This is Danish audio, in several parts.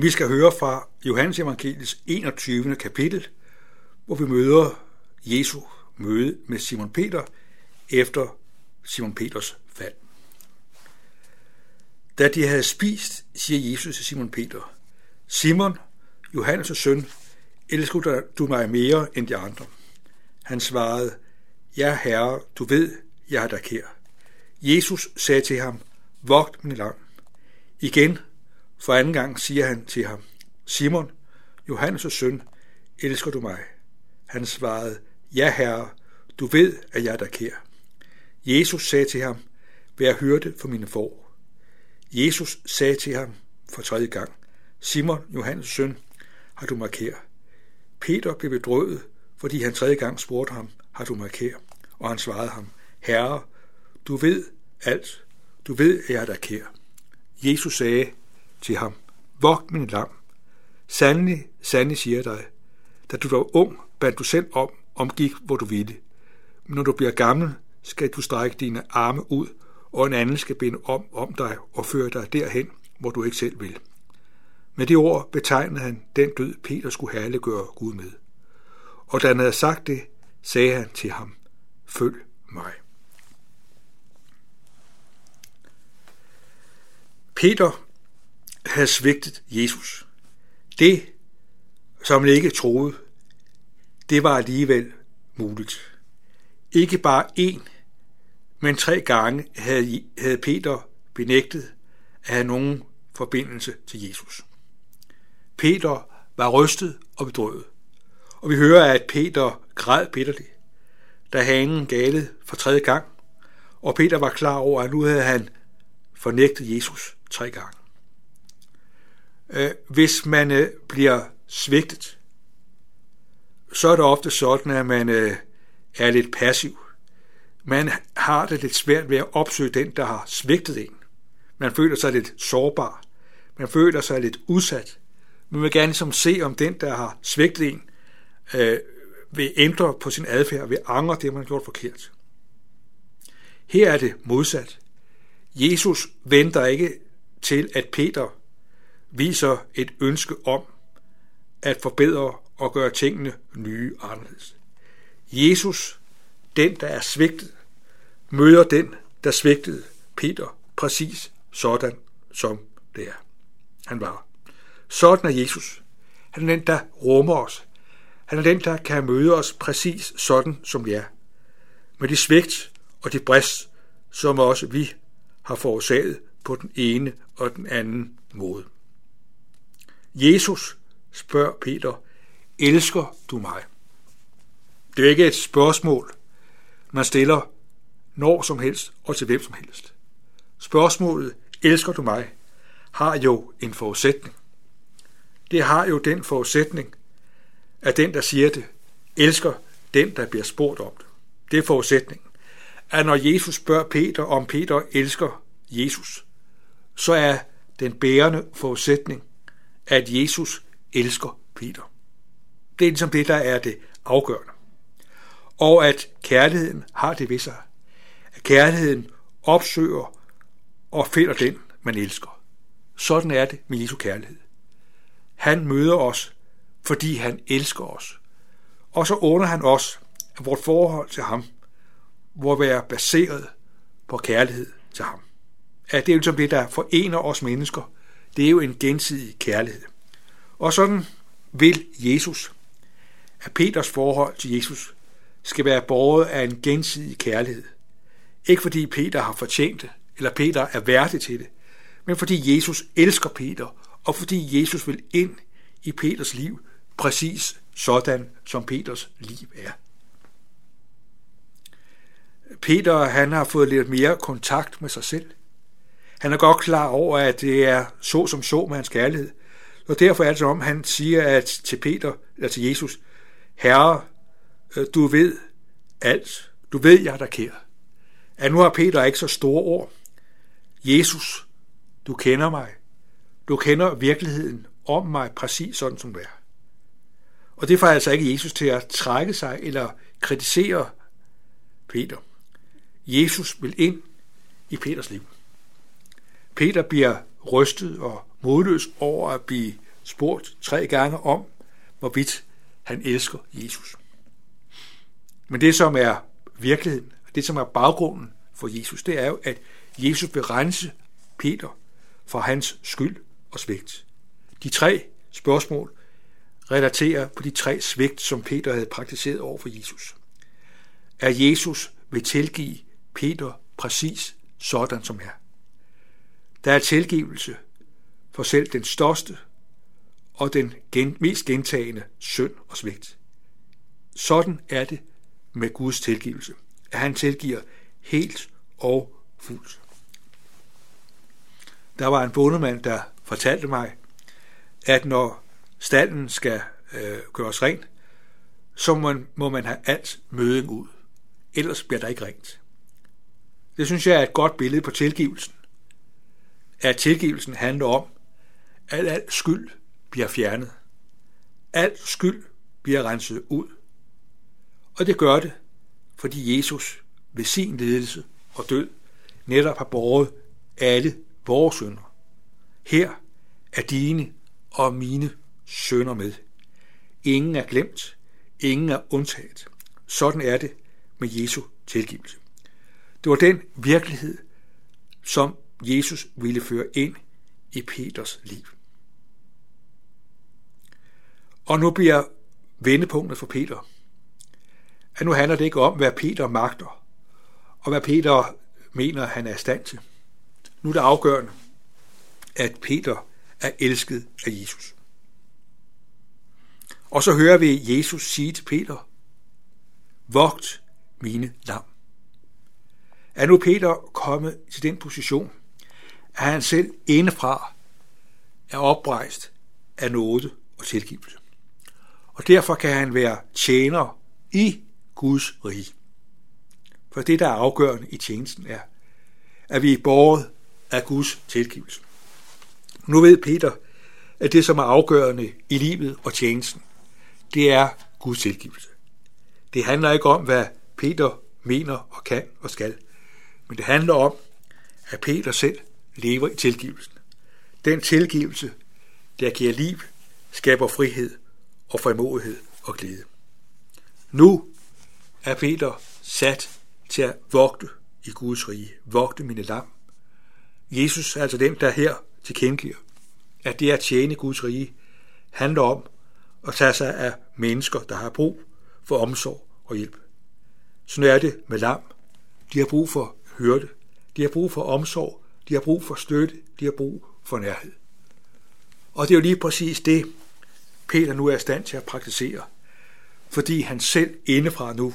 Vi skal høre fra Johannes Evangeliets 21. kapitel, hvor vi møder Jesu møde med Simon Peter efter Simon Peters fald. Da de havde spist, siger Jesus til Simon Peter, Simon, Johannes' søn, elsker du mig mere end de andre? Han svarede, Ja, herre, du ved, jeg er der kær. Jesus sagde til ham, Vogt min lam. Igen, for anden gang siger han til ham, Simon, Johannes' søn, elsker du mig? Han svarede, Ja, herre, du ved, at jeg er der kær. Jesus sagde til ham, Vær hørte for mine får. Jesus sagde til ham for tredje gang, Simon, Johannes' søn, har du mig kær? Peter blev bedrøvet, fordi han tredje gang spurgte ham, har du mig kær? Og han svarede ham, Herre, du ved alt. Du ved, at jeg er der kær. Jesus sagde til ham, Vogt min lam. Sandelig, sandelig siger dig, da du var ung, bandt du selv om, omgik, hvor du ville. Men når du bliver gammel, skal du strække dine arme ud, og en anden skal binde om om dig og føre dig derhen, hvor du ikke selv vil. Med de ord betegnede han den død, Peter skulle herliggøre Gud med. Og da han havde sagt det, sagde han til ham, følg mig. Peter havde svigtet Jesus. Det, som han ikke troede, det var alligevel muligt. Ikke bare én, men tre gange havde, havde Peter benægtet at have nogen forbindelse til Jesus. Peter var rystet og bedrøvet, og vi hører, at Peter græd bitterligt, da hanen galede for tredje gang, og Peter var klar over, at nu havde han fornægtet Jesus tre gange. Øh, hvis man øh, bliver svigtet, så er det ofte sådan, at man øh, er lidt passiv. Man har det lidt svært ved at opsøge den, der har svigtet en. Man føler sig lidt sårbar. Man føler sig lidt udsat. Man vil gerne som se, om den, der har svigtet en, øh, vil ændre på sin adfærd, vil angre det, man har gjort forkert. Her er det modsat. Jesus venter ikke til, at Peter viser et ønske om at forbedre og gøre tingene nye anderledes. Jesus, den der er svigtet, møder den, der svigtede Peter præcis sådan, som det er. Han var. Sådan er Jesus. Han er den, der rummer os. Han er den, der kan møde os præcis sådan, som vi er. Med de svigt og de brist, som også vi har forårsaget på den ene og den anden måde. Jesus spørger Peter, elsker du mig? Det er ikke et spørgsmål, man stiller når som helst og til hvem som helst. Spørgsmålet, elsker du mig, har jo en forudsætning. Det har jo den forudsætning, at den, der siger det, elsker den, der bliver spurgt om det. Det er forudsætningen. At når Jesus spørger Peter, om Peter elsker Jesus, så er den bærende forudsætning, at Jesus elsker Peter. Det er ligesom det, der er det afgørende. Og at kærligheden har det ved sig. At kærligheden opsøger og finder den, man elsker. Sådan er det med Jesu kærlighed. Han møder os, fordi han elsker os. Og så under han os, at vores forhold til ham må være baseret på kærlighed til ham. At det er ligesom det, der forener os mennesker. Det er jo en gensidig kærlighed. Og sådan vil Jesus, at Peters forhold til Jesus skal være båret af en gensidig kærlighed. Ikke fordi Peter har fortjent det, eller Peter er værdig til det, men fordi Jesus elsker Peter, og fordi Jesus vil ind i Peters liv, præcis sådan som Peters liv er. Peter han har fået lidt mere kontakt med sig selv. Han er godt klar over, at det er så som så med hans kærlighed. Og derfor er det som om, han siger at til Peter, eller til Jesus, Herre, øh, du ved alt. Du ved, jeg er der kær. At nu har Peter ikke så store ord. Jesus, du kender mig. Du kender virkeligheden om mig præcis sådan, som det er. Og det får altså ikke Jesus til at trække sig eller kritisere Peter. Jesus vil ind i Peters liv. Peter bliver rystet og modløs over at blive spurgt tre gange om, hvorvidt han elsker Jesus. Men det, som er virkeligheden, det, som er baggrunden for Jesus, det er jo, at Jesus vil rense Peter for hans skyld og svigt. De tre spørgsmål relaterer på de tre svigt, som Peter havde praktiseret over for Jesus. Er Jesus vil tilgive Peter præcis sådan som er. Der er tilgivelse for selv den største og den gen, mest gentagende synd og svigt. Sådan er det med Guds tilgivelse, at han tilgiver helt og fuldt. Der var en bondemand, der fortalte mig, at når stallen skal øh, gøres ren, så må man, må man have alt møding ud. Ellers bliver der ikke rent. Det synes jeg er et godt billede på tilgivelsen. At tilgivelsen handler om, at al skyld bliver fjernet. Al skyld bliver renset ud. Og det gør det, fordi Jesus ved sin ledelse og død netop har båret alle vores sønder. Her er dine og mine sønder med. Ingen er glemt, ingen er undtaget. Sådan er det med Jesu tilgivelse. Det var den virkelighed, som Jesus ville føre ind i Peters liv. Og nu bliver vendepunktet for Peter, at nu handler det ikke om, hvad Peter magter, og hvad Peter mener, han er i stand til. Nu er det afgørende, at Peter er elsket af Jesus. Og så hører vi Jesus sige til Peter, Vogt mine lam. Er nu Peter kommet til den position, at han selv indefra er oprejst af nåde og tilgivelse. Og derfor kan han være tjener i Guds rige. For det, der er afgørende i tjenesten, er, at vi er borget af Guds tilgivelse. Nu ved Peter, at det, som er afgørende i livet og tjenesten, det er Guds tilgivelse. Det handler ikke om, hvad Peter mener og kan og skal, men det handler om, at Peter selv lever i tilgivelsen. Den tilgivelse, der giver liv, skaber frihed og frimodighed og glæde. Nu er Peter sat til at vogte i Guds rige, vogte mine lam. Jesus er altså den, der her tilkendegiver, at det at tjene Guds rige handler om at tage sig af mennesker, der har brug for omsorg og hjælp. Sådan er det med lam. De har brug for hørte, de har brug for omsorg, de har brug for støtte, de har brug for nærhed. Og det er jo lige præcis det, Peter nu er i stand til at praktisere, fordi han selv indefra nu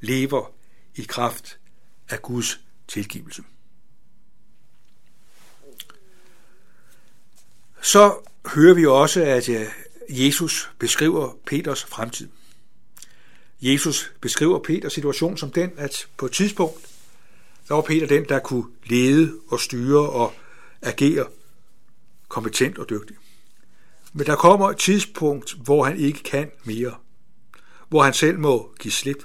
lever i kraft af Guds tilgivelse. Så hører vi også, at øh, Jesus beskriver Peters fremtid. Jesus beskriver Peters situation som den, at på et tidspunkt, der var Peter den, der kunne lede og styre og agere kompetent og dygtig. Men der kommer et tidspunkt, hvor han ikke kan mere. Hvor han selv må give slip.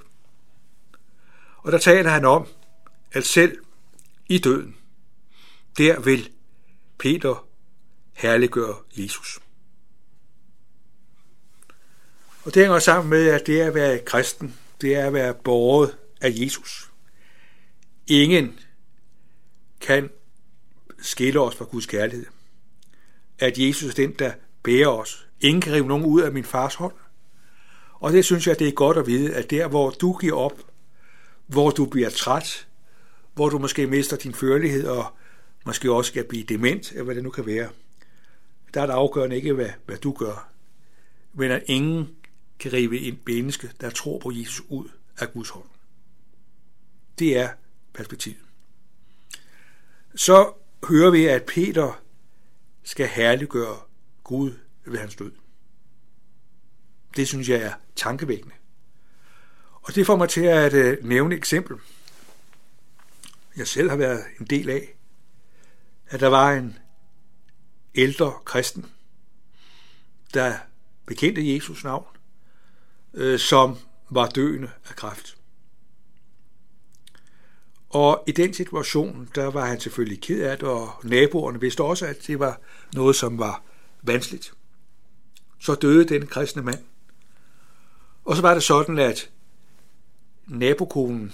Og der taler han om, at selv i døden, der vil Peter herliggøre Jesus. Og det hænger sammen med, at det er at være kristen, det er at være borget af Jesus. Ingen kan skille os fra Guds kærlighed. At Jesus er den, der bærer os. Ingen kan rive nogen ud af min fars hånd. Og det synes jeg, det er godt at vide, at der, hvor du giver op, hvor du bliver træt, hvor du måske mister din førlighed og måske også skal blive dement, eller hvad det nu kan være, der er det afgørende ikke, hvad, hvad du gør, men at ingen kan rive en menneske, der tror på Jesus ud af Guds hånd. Det er perspektiv. Så hører vi, at Peter skal herliggøre Gud ved hans død. Det synes jeg er tankevækkende. Og det får mig til at øh, nævne et eksempel, jeg selv har været en del af, at der var en ældre kristen, der bekendte Jesus navn, øh, som var døende af kræft. Og i den situation, der var han selvfølgelig ked af det, og naboerne vidste også, at det var noget, som var vanskeligt. så døde den kristne mand. Og så var det sådan, at nabokonen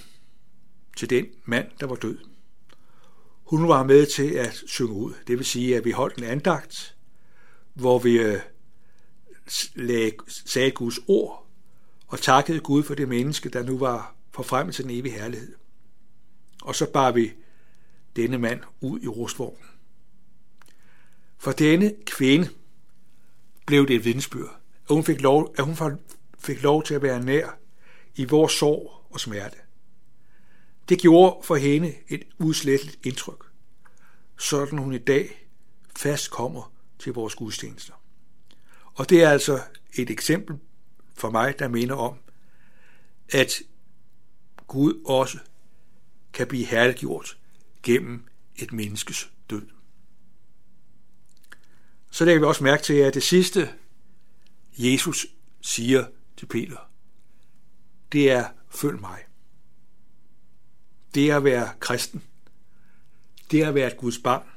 til den mand, der var død, hun var med til at synge ud. Det vil sige, at vi holdt en andagt, hvor vi øh, sagde Guds ord og takkede Gud for det menneske, der nu var forfremmet til den evige herlighed. Og så bar vi denne mand ud i rustvognen. For denne kvinde blev det et vidensbyrd, at hun fik lov, at hun fik lov til at være nær i vores sorg og smerte. Det gjorde for hende et udsletteligt indtryk, sådan hun i dag fast kommer til vores gudstjenester. Og det er altså et eksempel for mig, der minder om, at Gud også kan blive herliggjort gennem et menneskes død. Så lægger vi også mærke til, at det sidste, Jesus siger til Peter, det er, følg mig. Det er at være kristen. Det er at være et Guds barn.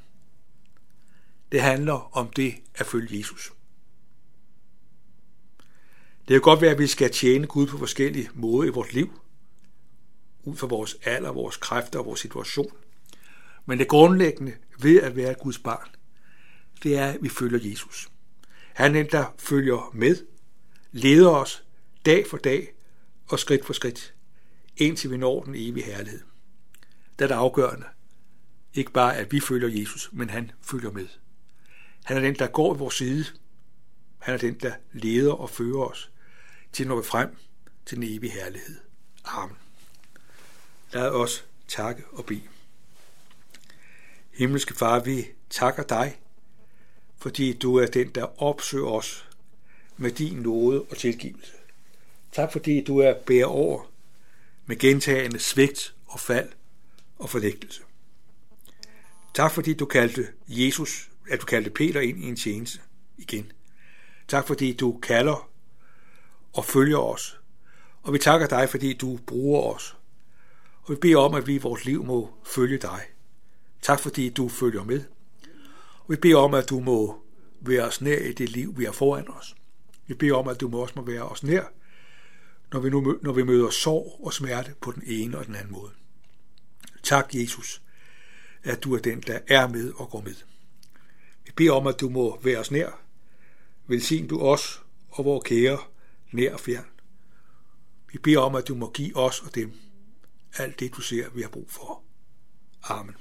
Det handler om det at følge Jesus. Det kan godt være, at vi skal tjene Gud på forskellige måder i vores liv, ud fra vores alder, vores kræfter og vores situation. Men det grundlæggende ved at være Guds barn, det er, at vi følger Jesus. Han er den, der følger med, leder os dag for dag og skridt for skridt, indtil vi når den evige herlighed. Det er det afgørende. Ikke bare, at vi følger Jesus, men han følger med. Han er den, der går i vores side. Han er den, der leder og fører os til når vi frem til den evige herlighed. Amen. Lad os takke og bede. Himmelske Far, vi takker dig, fordi du er den, der opsøger os med din nåde og tilgivelse. Tak fordi du er bære over med gentagende svigt og fald og fornægtelse. Tak fordi du kaldte Jesus, at du kaldte Peter ind i en tjeneste igen. Tak fordi du kalder og følger os. Og vi takker dig, fordi du bruger os. Og vi beder om, at vi i vores liv må følge dig. Tak fordi du følger med. Og vi beder om, at du må være os nær i det liv, vi har foran os. Vi beder om, at du må også må være os nær, når vi, nu, når vi møder sorg og smerte på den ene og den anden måde. Tak, Jesus, at du er den, der er med og går med. Vi beder om, at du må være os nær. Velsign du os og vores kære nær og fjern. Vi beder om, at du må give os og dem alt det, du ser, vi har brug for. Amen.